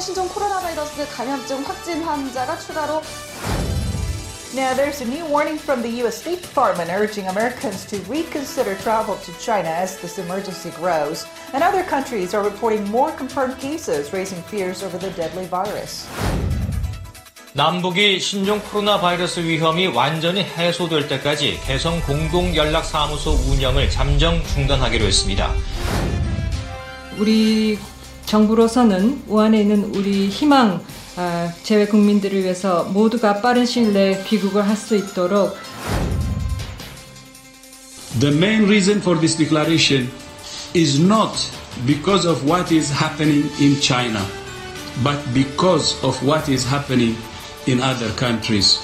새신종 코로나 바이러스 감염증 확진 환자가 추가로 Now, there's a new warning from the U.S. State Department urging Americans to reconsider travel to China as this emergency grows. And other countries are reporting more confirmed cases, raising fears over the deadly virus. 남북이 신종 코로나 바이러스 위험이 완전히 해소될 때까지 개성 공동 연락 사무소 운영을 잠정 중단하기로 했습니다. 우리 정부로서는 우한에 있는 우리 희망 아, 재외 국민들을 위해서 모두가 빠른 시일 내에 귀국을 할 수 있도록 The main reason for this declaration is not because of what is happening in China, but because of what is happening in other countries.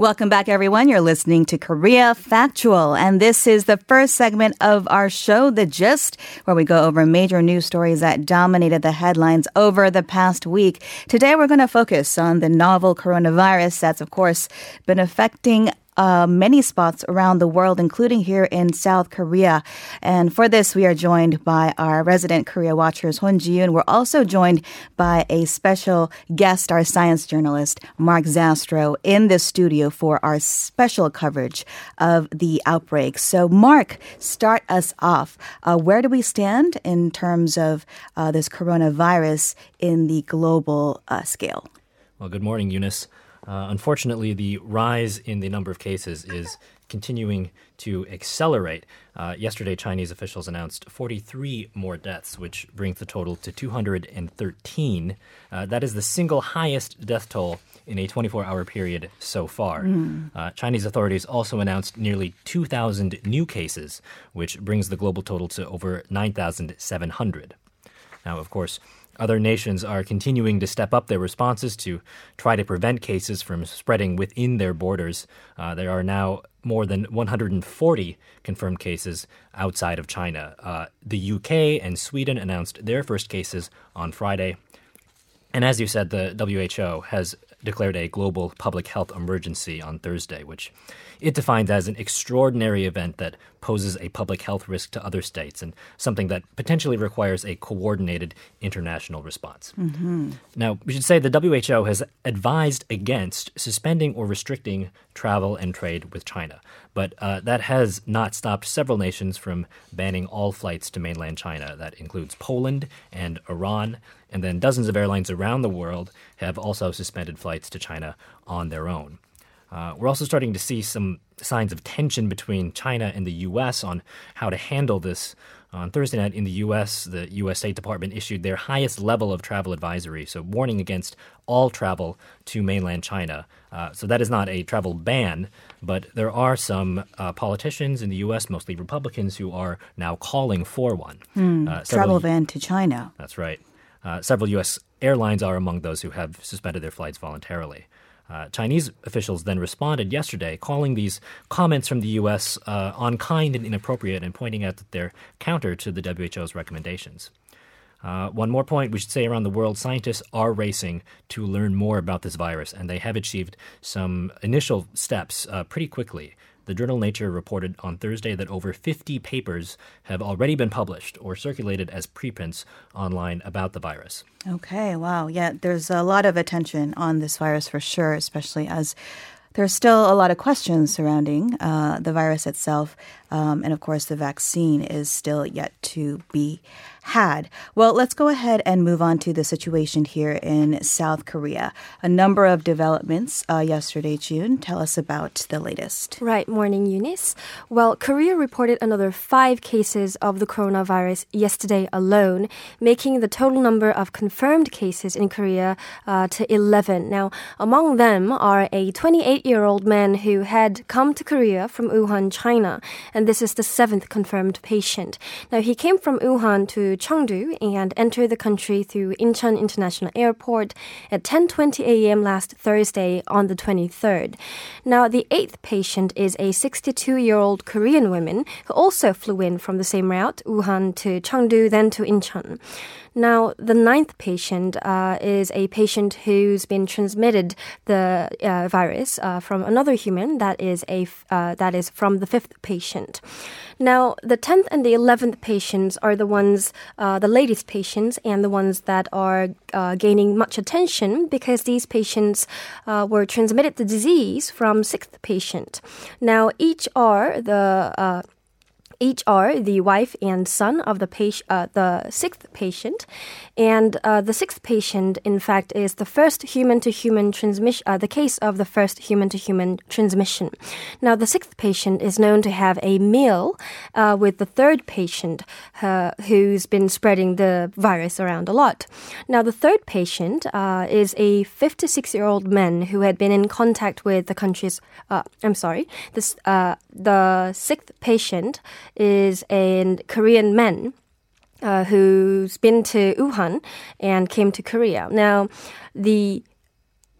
Welcome back, everyone. You're listening to Korea Factual, and this is the first segment of our show, The Gist, where we go over major news stories that dominated the headlines over the past week. Today, we're going to focus on the novel coronavirus that's, of course, been affecting uh, many spots around the world, including here in South Korea. And for this, we are joined by our resident Korea watchers, Hon Ji-yoon. We're also joined by a special guest, our science journalist, Mark Zastrow, in the studio for our special coverage of the outbreak. So, Mark, start us off. Uh, where do we stand in terms of uh, this coronavirus in the global uh, scale? Well, good morning, Eunice. Uh, unfortunately, the rise in the number of cases is continuing to accelerate. Uh, yesterday, Chinese officials announced 43 more deaths, which brings the total to 213. Uh, that is the single highest death toll in a 24 hour period so far. Mm. Uh, Chinese authorities also announced nearly 2,000 new cases, which brings the global total to over 9,700. Now, of course, other nations are continuing to step up their responses to try to prevent cases from spreading within their borders. Uh, there are now more than 140 confirmed cases outside of China. Uh, the UK and Sweden announced their first cases on Friday. And as you said, the WHO has declared a global public health emergency on Thursday, which it defines as an extraordinary event that poses a public health risk to other states and something that potentially requires a coordinated international response. Mm-hmm. Now, we should say the WHO has advised against suspending or restricting travel and trade with China, but uh, that has not stopped several nations from banning all flights to mainland China. That includes Poland and Iran. And then dozens of airlines around the world have also suspended flights to China on their own. Uh, we're also starting to see some signs of tension between China and the U.S. on how to handle this. On Thursday night in the U.S., the U.S. State Department issued their highest level of travel advisory, so warning against all travel to mainland China. Uh, so that is not a travel ban, but there are some uh, politicians in the U.S., mostly Republicans, who are now calling for one. Mm, travel ban to China. That's right. Uh, several U.S. airlines are among those who have suspended their flights voluntarily. Uh, Chinese officials then responded yesterday, calling these comments from the U.S. Uh, unkind and inappropriate and pointing out that they're counter to the WHO's recommendations. Uh, one more point we should say around the world scientists are racing to learn more about this virus, and they have achieved some initial steps uh, pretty quickly. The journal Nature reported on Thursday that over 50 papers have already been published or circulated as preprints online about the virus. Okay, wow. Yeah, there's a lot of attention on this virus for sure, especially as there's still a lot of questions surrounding uh, the virus itself. Um, and of course, the vaccine is still yet to be had. Well, let's go ahead and move on to the situation here in South Korea. A number of developments uh, yesterday, June. Tell us about the latest. Right, morning, Eunice. Well, Korea reported another five cases of the coronavirus yesterday alone, making the total number of confirmed cases in Korea uh, to 11. Now, among them are a 28 year old man who had come to Korea from Wuhan, China, and this is the seventh confirmed patient. Now, he came from Wuhan to Cheongdu and entered the country through Incheon International Airport at 10:20 a.m. last Thursday on the 23rd. Now, the eighth patient is a 62-year-old Korean woman who also flew in from the same route, Wuhan to Cheongdu, then to Incheon. Now, the ninth patient uh, is a patient who's been transmitted the uh, virus uh, from another human. That is a f- uh, that is from the fifth patient. Now, the tenth and the eleventh patients are the ones, uh, the latest patients, and the ones that are uh, gaining much attention because these patients were transmitted the disease from sixth patient. Now, each are the are the wife and son of the uh, the sixth patient, and uh, the sixth patient, in fact, is the first human-to-human transmission. Uh, the case of the first human-to-human transmission. Now, the sixth patient is known to have a meal uh, with the third patient, uh, who's been spreading the virus around a lot. Now, the third patient uh, is a 56-year-old man who had been in contact with the country's. I'm sorry, this the sixth patient is a Korean man uh, who's been to Wuhan and came to Korea. Now, the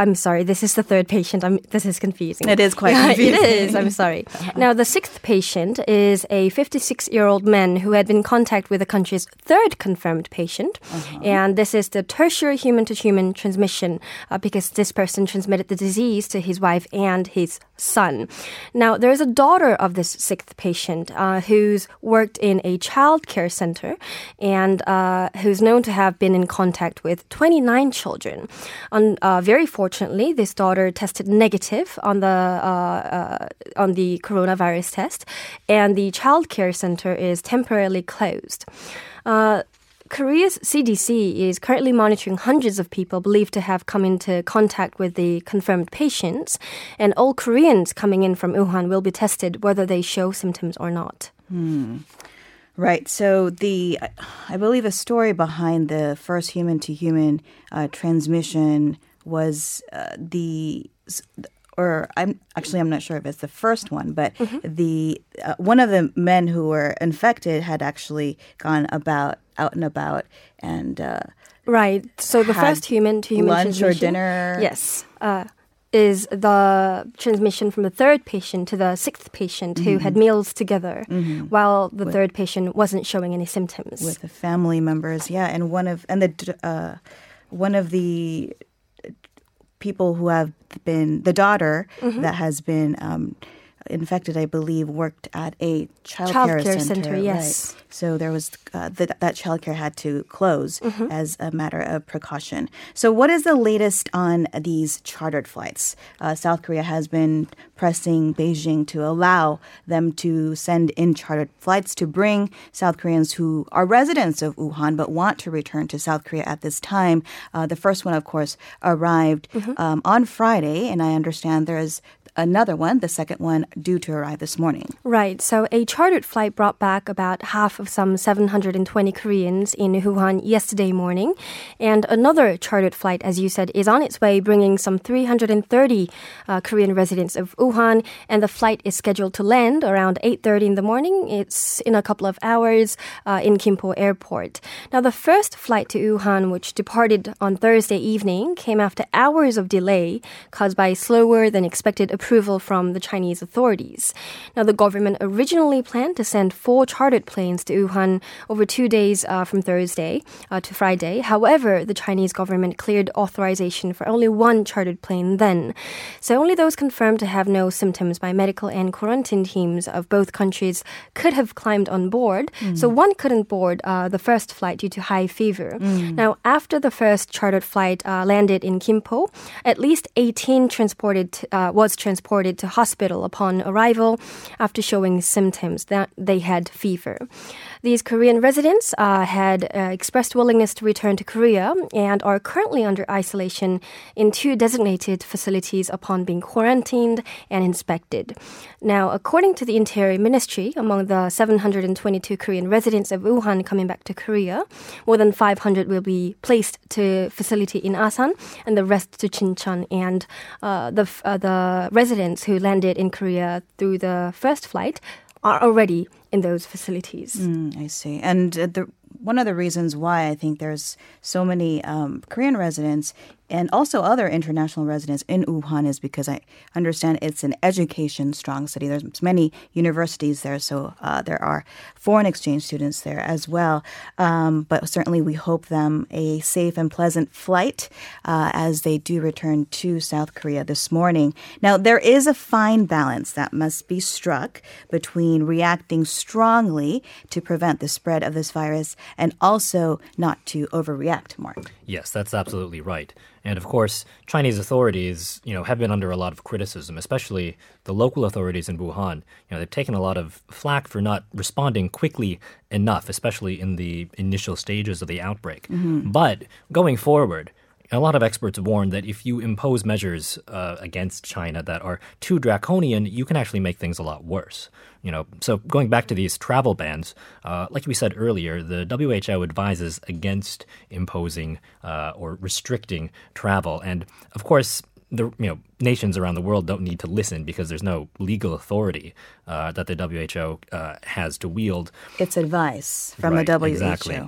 I'm sorry, this is the third patient. I'm, this is confusing. It is quite confusing. it is. I'm sorry. Now, the sixth patient is a 56 year old man who had been in contact with the country's third confirmed patient. Uh-huh. And this is the tertiary human to human transmission uh, because this person transmitted the disease to his wife and his son. Now, there's a daughter of this sixth patient uh, who's worked in a child care center and uh, who's known to have been in contact with 29 children. On, uh, very fortunately, this daughter tested negative on the uh, uh, on the coronavirus test, and the child care center is temporarily closed. Uh, Korea's CDC is currently monitoring hundreds of people believed to have come into contact with the confirmed patients, and all Koreans coming in from Wuhan will be tested whether they show symptoms or not. Right. So the, I believe, a story behind the first human-to-human uh, transmission was uh, the, or I'm actually I'm not sure if it's the first one, but the uh, one of the men who were infected had actually gone about out and about and. Uh, Right. So the first human to human lunch or dinner? Yes. Uh, is the transmission from the third patient to the sixth patient who had Mm-hmm. meals together while the third patient wasn't showing any symptoms. with the family members. Yeah, and one of and the uh, one of the people who have been the daughter Mm-hmm. that has been um, infected, I believe, worked at a child, Child care, care center. center, yes. right. So there was uh, th- that child care had to close Mm-hmm. as a matter of precaution. So what is the latest on these chartered flights? Uh, South Korea has been pressing Beijing to allow them to send in chartered flights to bring South Koreans who are residents of Wuhan but want to return to South Korea at this time. Uh, the first one, of course, arrived um, on Friday, and I understand there is another one, the second one, due to arrive this morning. Right. So a chartered flight brought back about half of some 720 Koreans in Wuhan yesterday morning. And another chartered flight, as you said, is on its way, bringing some 330 uh, Korean residents of Wuhan. And the flight is scheduled to land around 8.30 in the morning. It's in a couple of hours uh, in Gimpo Airport. Now, the first flight to Wuhan, which departed on Thursday evening, came after hours of delay caused by slower than expected approval from the Chinese authorities. Now, the government originally planned to send four chartered planes to Wuhan over two days uh, from Thursday uh, to Friday. However, the Chinese government cleared authorization for only one chartered plane then. So, only those confirmed to have no symptoms by medical and quarantine teams of both countries could have climbed on board. So, one couldn't board uh, the first flight due to high fever. Now, after the first chartered flight uh, landed in Gimpo, at least 18 transported uh, was transported to hospital upon arrival after showing symptoms that they had fever. These Korean residents uh, had uh, expressed willingness to return to Korea and are currently under isolation in two designated facilities upon being quarantined and inspected. Now, according to the Interior Ministry, among the 722 Korean residents of Wuhan coming back to Korea, more than 500 will be placed to facility in Asan and the rest to Jincheon. And uh, the uh, the residents who landed in Korea through the first flight are already in those facilities. Mm, I see. And uh, the one of the reasons why I think there's so many um, Korean residents and also other international residents in Wuhan is because I understand it's an education strong city. There's many universities there, so uh, there are foreign exchange students there as well. Um, but certainly, we hope them a safe and pleasant flight uh, as they do return to South Korea this morning. Now, there is a fine balance that must be struck between reacting strongly to prevent the spread of this virus and also not to overreact, Mark. Yes, that's absolutely right. And of course, Chinese authorities, you know, have been under a lot of criticism, especially the local authorities in Wuhan. You know, they've taken a lot of flack for not responding quickly enough, especially in the initial stages of the outbreak. Mm-hmm. But going forward, a lot of experts warn that if you impose measures uh, against China that are too draconian, you can actually make things a lot worse. You know, so going back to these travel bans, uh, like we said earlier, the WHO advises against imposing uh, or restricting travel, and of course, the you know nations around the world don't need to listen because there's no legal authority uh, that the WHO uh, has to wield. It's advice from Right, the WHO. exactly.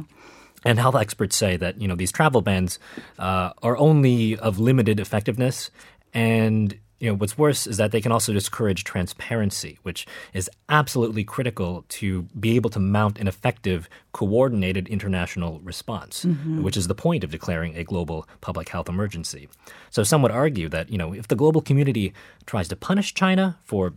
And health experts say that you know these travel bans uh, are only of limited effectiveness, and you know what's worse is that they can also discourage transparency, which is absolutely critical to be able to mount an effective, coordinated international response, which is the point of declaring a global public health emergency. So some would argue that you know if the global community tries to punish China for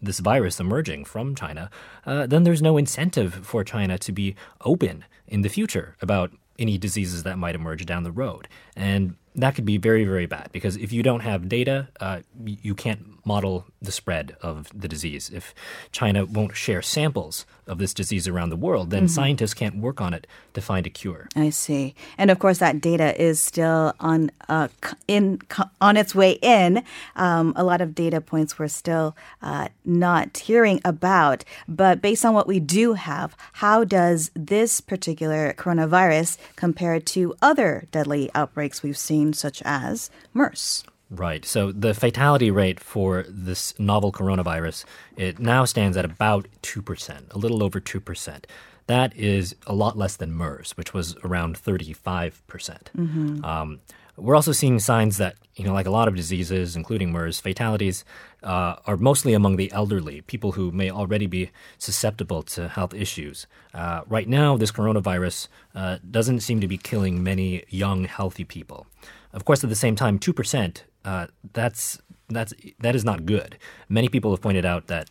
this virus emerging from China, uh, then there's no incentive for China to be open in the future about any diseases that might emerge down the road. And that could be very, very bad because if you don't have data, uh, you can't model the spread of the disease. If China won't share samples of this disease around the world, then scientists can't work on it to find a cure. I see, and of course that data is still on uh, in on its way in. Um, a lot of data points we're still uh, not hearing about, but based on what we do have, how does this particular coronavirus compare to other deadly outbreaks we've seen, such as MERS? Right. So the fatality rate for this novel coronavirus it now stands at about two percent, a little over two percent. That is a lot less than MERS, which was around thirty-five percent. Um, we're also seeing signs that you know, like a lot of diseases, including MERS, fatalities uh, are mostly among the elderly, people who may already be susceptible to health issues. Uh, right now, this coronavirus uh, doesn't seem to be killing many young, healthy people. Of course, at the same time, two percent uh, that's that's that is not good. Many people have pointed out that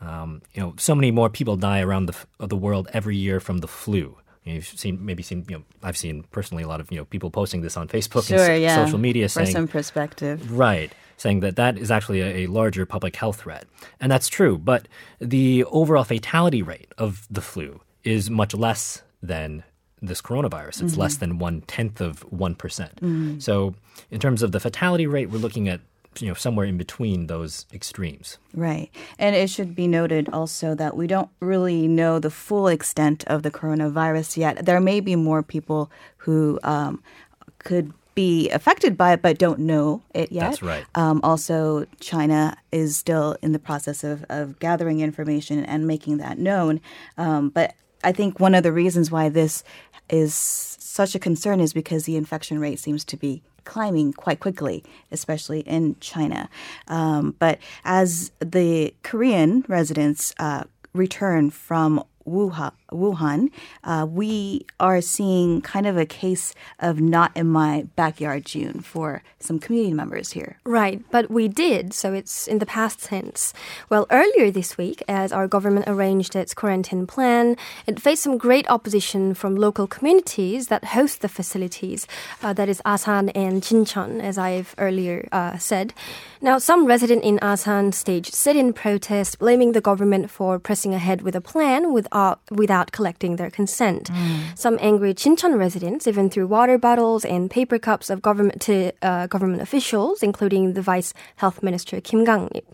um, you know so many more people die around the the world every year from the flu. You've seen maybe seen you know I've seen personally a lot of you know people posting this on Facebook and Sure, s- yeah. social media For saying some perspective. Right. Saying that that is actually a, a larger public health threat. And that's true. But the overall fatality rate of the flu is much less than this coronavirus. It's mm-hmm. less than one tenth of 1%. So, in terms of the fatality rate, we're looking at you know somewhere in between those extremes. Right. And it should be noted also that we don't really know the full extent of the coronavirus yet. There may be more people who um, could be affected by it but don't know it yet. That's right. Um, also, China is still in the process of, of gathering information and making that known. Um, but I think one of the reasons why this is such a concern is because the infection rate seems to be climbing quite quickly, especially in China. Um, but as the Korean residents uh, return from Wuhan, uh, we are seeing kind of a case of not in my backyard June for some community members here. Right, but we did, so it's in the past tense. Well, earlier this week, as our government arranged its quarantine plan, it faced some great opposition from local communities that host the facilities. Uh, that is Asan and Jincheon, as I've earlier uh, said. Now, some resident in Asan staged sit-in protest, blaming the government for pressing ahead with a plan without, without collecting their consent. Some angry Jincheon residents even threw water bottles and paper cups of government to uh, government officials, including the Vice Health Minister Kim Gang-lip.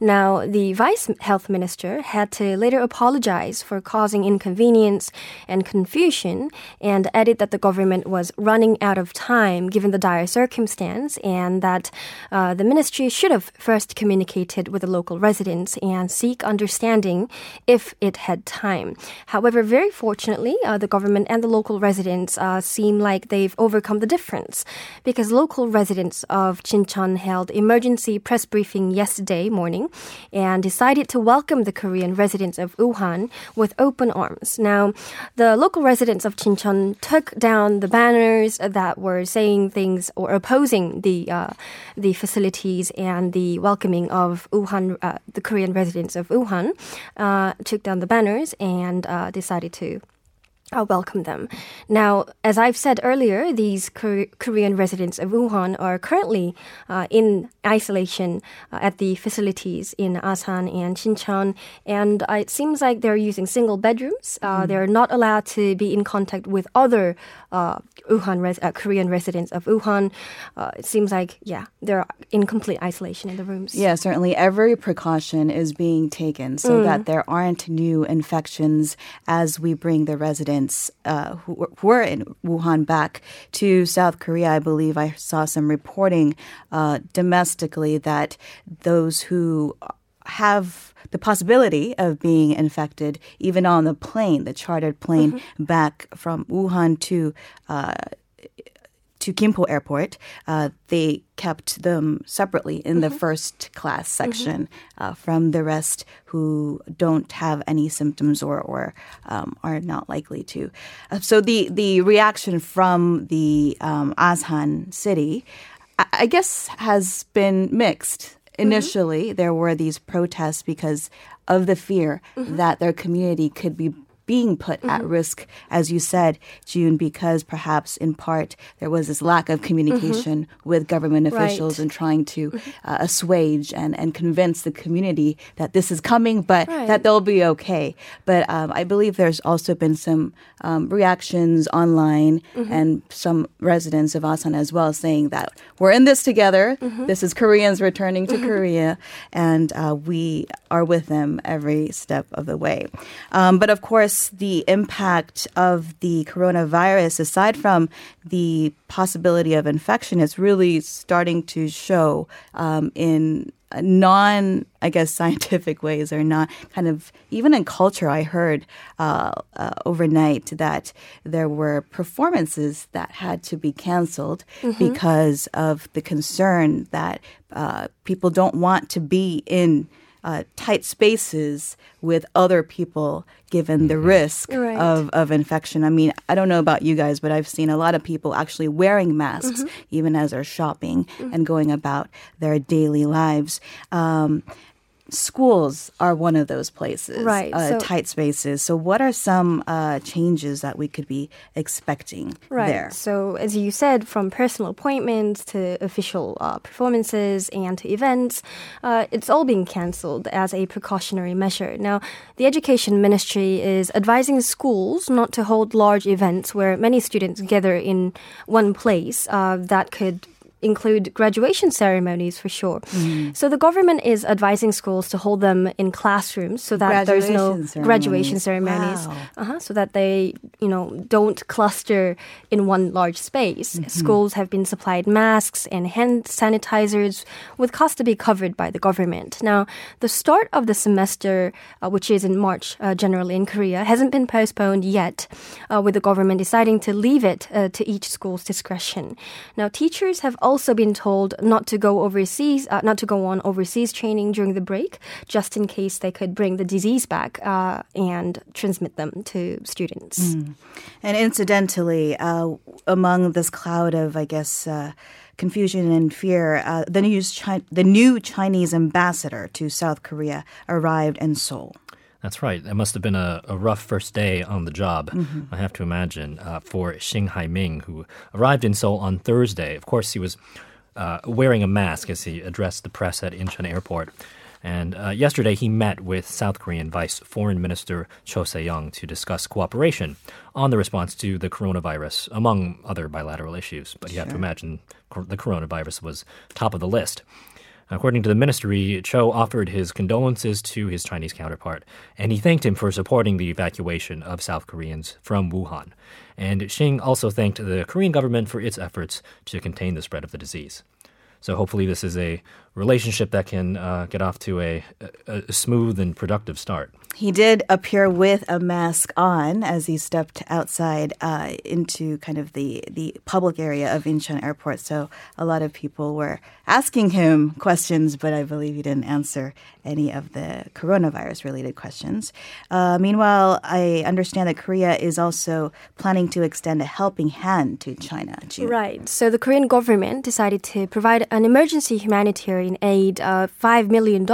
Now, the Vice Health Minister had to later apologize for causing inconvenience and confusion, and added that the government was running out of time given the dire circumstance, and that uh, the ministry should have first communicated with the local residents and seek understanding if it had time. Time. However, very fortunately, uh, the government and the local residents uh, seem like they've overcome the difference because local residents of Jincheon held emergency press briefing yesterday morning and decided to welcome the Korean residents of Wuhan with open arms. Now, the local residents of Jincheon took down the banners that were saying things or opposing the uh, the facilities and the welcoming of Wuhan, uh, the Korean residents of Wuhan, uh, took down the banners and uh, decided to I'll welcome them. Now, as I've said earlier, these Kor- Korean residents of Wuhan are currently uh, in isolation uh, at the facilities in Asan and Jincheon, and uh, it seems like they're using single bedrooms. Uh, They're not allowed to be in contact with other uh, Wuhan res- uh, Korean residents of Wuhan. Uh, it seems like, yeah, they're in complete isolation in the rooms. Yeah, certainly every precaution is being taken so Mm. that there aren't new infections as we bring the residents uh, who, were- in Wuhan back to South Korea. I believe I saw some reporting uh, domestically that those who have the possibility of being infected, even on the plane, the chartered plane back from Wuhan to uh, to Gimpo Airport, uh, they kept them separately in the first class section uh, from the rest who don't have any symptoms or, or um, are not likely to. Uh, so the, the reaction from the um, Asan city, I, I guess, has been mixed. Initially, there were these protests because of the fear that their community could be being put at risk, as you said, June, because perhaps in part there was this lack of communication with government officials Right. and trying to uh, assuage and, and convince the community that this is coming, but Right. that they'll be okay. But um, I believe there's also been some um, reactions online and some residents of Asan as well saying that we're in this together. This is Koreans returning to Korea, and uh, we are with them every step of the way. Um, but of course, the impact of the coronavirus, aside from the possibility of infection, is really starting to show um, in non, I guess, scientific ways or not kind of even in culture. I heard uh, uh, overnight that there were performances that had to be canceled because of the concern that uh, people don't want to be in. Uh, tight spaces with other people, given the risk Right. of, of infection. I mean, I don't know about you guys, but I've seen a lot of people actually wearing masks even as they're shopping and going about their daily lives. Um, schools are one of those places, Right, Uh, so- tight spaces. So, what are some uh, changes that we could be expecting Right. there? So, as you said, from personal appointments to official uh, performances and to events, uh, it's all being cancelled as a precautionary measure. Now, the Education Ministry is advising schools not to hold large events where many students gather in one place uh, that could include graduation ceremonies for sure. So the government is advising schools to hold them in classrooms so that there's no Graduation graduation ceremonies. ceremonies. Wow. Uh-huh, so that they, you know, don't cluster in one large space. Schools have been supplied masks and hand sanitizers with costs to be covered by the government. Now, the start of the semester, uh, which is in March uh, generally in Korea, hasn't been postponed yet, uh, with the government deciding to leave it uh, to each school's discretion. Now, teachers have also been told not to go overseas, uh, not to go on overseas training during the break, just in case they could bring the disease back uh, and transmit them to students. And incidentally, uh, among this cloud of, I guess, uh, confusion and fear, uh, the, Chi- the new Chinese ambassador to South Korea arrived in Seoul. That's right. That must have been a, a rough first day on the job, I have to imagine, uh, for Xing Haiming, who arrived in Seoul on Thursday. Of course, he was uh, wearing a mask as he addressed the press at Incheon Airport. And uh, yesterday, he met with South Korean Vice Foreign Minister Cho Se-young to discuss cooperation on the response to the coronavirus, among other bilateral issues. But you have to imagine cor- the coronavirus was top of the list. According to the ministry, Cho offered his condolences to his Chinese counterpart, and he thanked him for supporting the evacuation of South Koreans from Wuhan. And Xing also thanked the Korean government for its efforts to contain the spread of the disease. So hopefully, this is a relationship that can uh, get off to a, a, a smooth and productive start. He did appear with a mask on as he stepped outside uh, into kind of the, the public area of Incheon Airport. So a lot of people were asking him questions, but I believe he didn't answer any of the coronavirus related questions. Uh, meanwhile, I understand that Korea is also planning to extend a helping hand to China. June. Right. So the Korean government decided to provide an emergency humanitarian aid of $5 million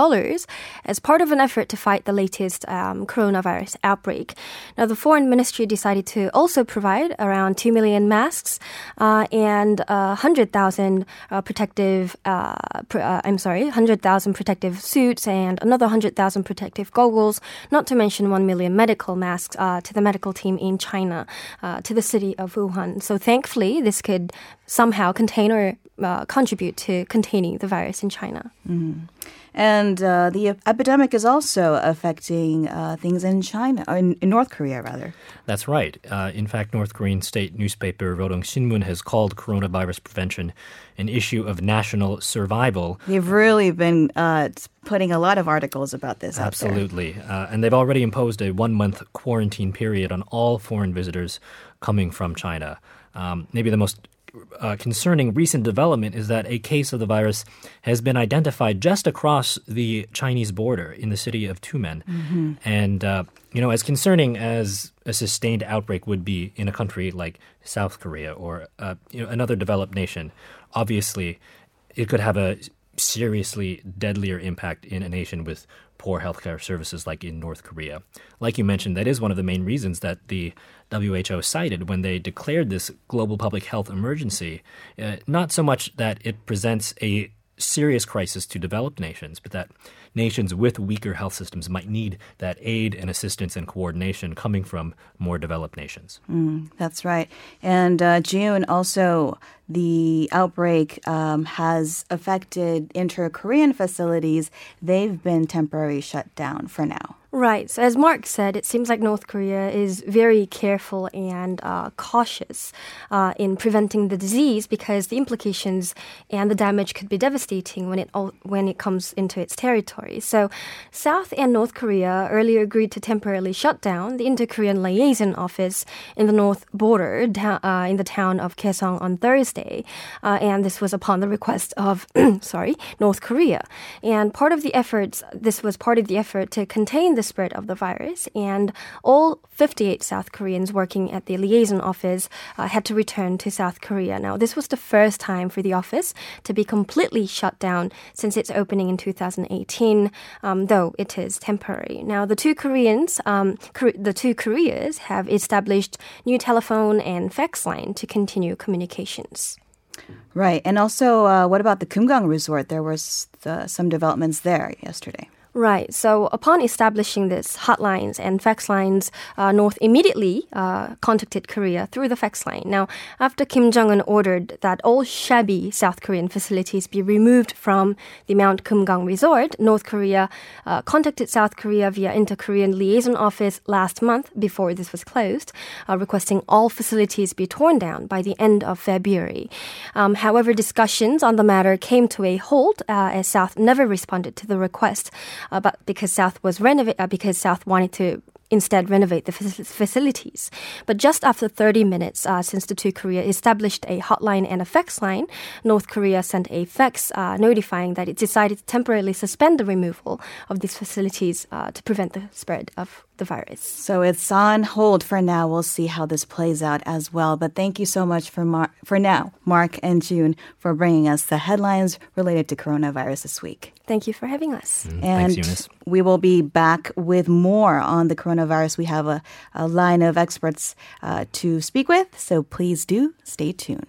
as part of an effort to fight the latest um, coronavirus outbreak. Now, the foreign ministry decided to also provide around 2 million masks uh, and uh, 100,000 uh, protective, uh, pr- uh, I'm sorry, 100,000 protective suits and another 100,000 protective goggles, not to mention 1 million medical masks uh, to the medical team in China, uh, to the city of Wuhan. So thankfully, this could somehow contain or uh, contribute to containing the virus in China. And uh, the epidemic is also affecting uh, things in China, in, in North Korea, rather. That's right. Uh, in fact, North Korean state newspaper Rodong Shinmun has called coronavirus prevention an issue of national survival. They've really been uh, putting a lot of articles about this. out there. Absolutely. Uh, and they've already imposed a one month quarantine period on all foreign visitors coming from China. Um, maybe the most uh, concerning recent development is that a case of the virus has been identified just across the Chinese border in the city of Tumen. And, uh, you know, as concerning as a sustained outbreak would be in a country like South Korea or uh, you know, another developed nation, obviously it could have a seriously deadlier impact in a nation with poor healthcare services like in North Korea. Like you mentioned, that is one of the main reasons that the WHO cited when they declared this global public health emergency. Uh, not so much that it presents a serious crisis to developed nations, but that nations with weaker health systems might need that aid and assistance and coordination coming from more developed nations. That's right. And uh, June, also, the outbreak um, has affected inter Korean facilities. They've been temporarily shut down for now. Right. So as Mark said, it seems like North Korea is very careful and uh, cautious uh, in preventing the disease because the implications and the damage could be devastating when it all, when it comes into its territory. So South and North Korea earlier agreed to temporarily shut down the Inter-Korean liaison office in the north border da- uh, in the town of Kaesong on Thursday, uh, and this was upon the request of sorry North Korea. And part of the efforts, this was part of the effort to contain the spread of the virus, and all 58 South Koreans working at the liaison office uh, had to return to South Korea. Now, this was the first time for the office to be completely shut down since its opening in 2018, um, though it is temporary. Now, the two Koreans, um, the two Koreas have established new telephone and fax line to continue communications. Right. And also, uh, what about the Kumgang Resort? There was uh, some developments there yesterday. Right. So upon establishing this hotlines and fax lines, uh, North immediately uh, contacted Korea through the fax line. Now, after Kim Jong Un ordered that all shabby South Korean facilities be removed from the Mount Kumgang Resort, North Korea uh, contacted South Korea via Inter-Korean Liaison Office last month before this was closed, uh, requesting all facilities be torn down by the end of February. Um, however, discussions on the matter came to a halt uh, as South never responded to the request uh, but because South was renovate uh, because South wanted to instead renovate the facilities. But just after 30 minutes uh, since the two Korea established a hotline and a fax line, North Korea sent a fax uh, notifying that it decided to temporarily suspend the removal of these facilities uh, to prevent the spread of the virus. So it's on hold for now. We'll see how this plays out as well. But thank you so much for Mar- for now, Mark and June, for bringing us the headlines related to coronavirus this week. Thank you for having us. And Thanks, Eunice. we will be back with more on the coronavirus. We have a, a line of experts uh, to speak with, so please do stay tuned.